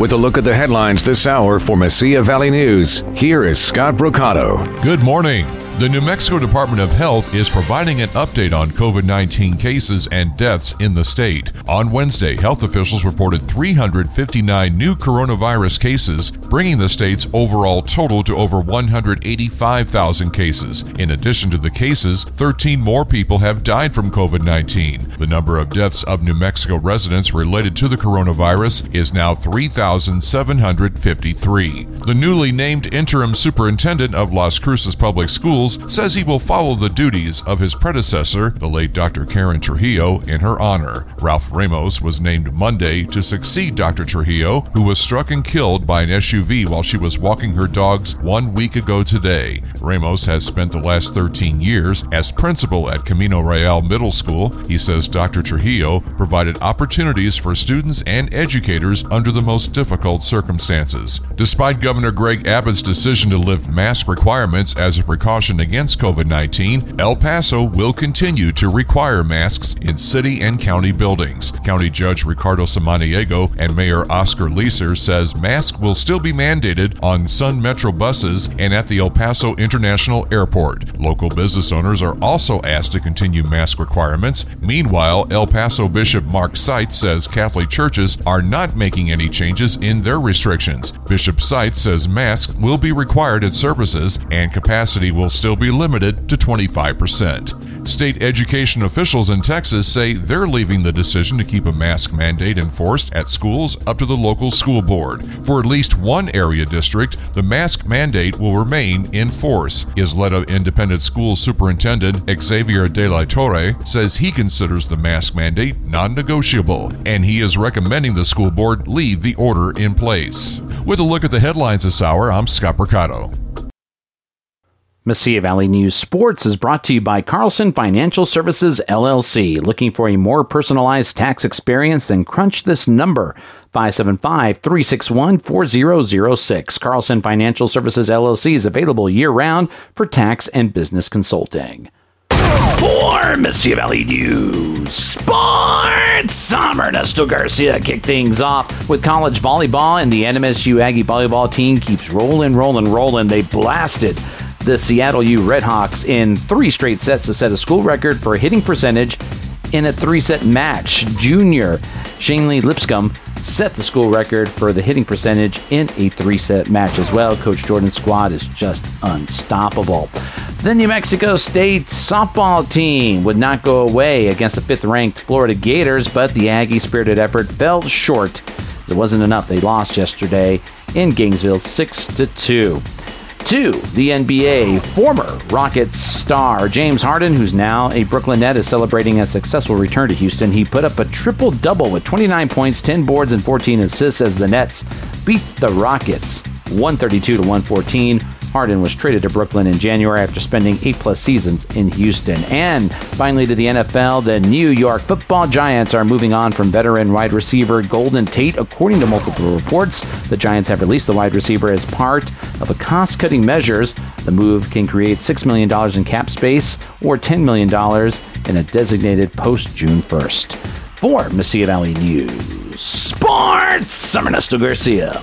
With a look at the headlines this hour for Mesilla Valley News, here is Scott Brocato. Good morning. The New Mexico Department of Health is providing an update on COVID 19 cases and deaths in the state. On Wednesday, health officials reported 359 new coronavirus cases, bringing the state's overall total to over 185,000 cases. In addition to the cases, 13 more people have died from COVID 19. The number of deaths of New Mexico residents related to the coronavirus is now 3,753. The newly named interim superintendent of Las Cruces Public Schools says he will follow the duties of his predecessor, the late Dr. Karen Trujillo, in her honor. Ralph Ramos was named Monday to succeed Dr. Trujillo, who was struck and killed by an SUV while she was walking her dogs one week ago today. Ramos has spent the last 13 years as principal at Camino Real Middle School. He says Dr. Trujillo provided opportunities for students and educators under the most difficult circumstances. Despite Governor Greg Abbott's decision to lift mask requirements as a precaution against COVID 19, El Paso will continue to require masks in city and county buildings. County Judge Ricardo Samaniego and Mayor Oscar Leeser says masks will still be mandated on Sun Metro buses and at the El Paso International Airport. Local business owners are also asked to continue mask requirements. Meanwhile, El Paso Bishop Mark Seitz says Catholic churches are not making any changes in their restrictions. Bishop Seitz says masks will be required at services and capacity will still be limited to 25%. State education officials in Texas say they're leaving the decision to keep a mask mandate enforced at schools up to the local school board. For at least one area district, the mask mandate will remain in force. Ysleta Independent School Superintendent Xavier De La Torre says he considers the mask mandate non negotiable, and he is recommending the school board leave the order in place. With a look at the headlines this hour, I'm Scott Mercado. Mesilla Valley News Sports is brought to you by Carlson Financial Services LLC. Looking for a more personalized tax experience? Then crunch this number 575 361 4006. Carlson Financial Services LLC is available year round for tax and business consulting. For Mesilla Valley News Sports, Summer Ernesto Garcia kick things off with college volleyball, and the NMSU Aggie volleyball team keeps rolling, rolling, rolling. They blasted the Seattle U Redhawks in three straight sets to set a school record for hitting percentage in a three set match. Junior Shanley Lipscomb set the school record for the hitting percentage in a three set match as well. Coach Jordan's squad is just unstoppable. The New Mexico State softball team would not go away against the fifth ranked Florida Gators, but the Aggie spirited effort fell short. It wasn't enough. They lost yesterday in Gainesville 6 to 2 to the NBA. Former Rockets star James Harden, who's now a Brooklyn Net, is celebrating a successful return to Houston. He put up a triple double with 29 points, 10 boards, and 14 assists as the Nets beat the Rockets 132 to 114. Harden was traded to Brooklyn in January after spending eight plus seasons in Houston. And finally to the NFL, the New York football Giants are moving on from veteran wide receiver Golden Tate. According to multiple reports, the Giants have released the wide receiver as part of a cost cutting measures. The move can create $6 million in cap space or $10 million in a designated post June 1st. For Mesilla Valley News Sports, I'm Ernesto Garcia.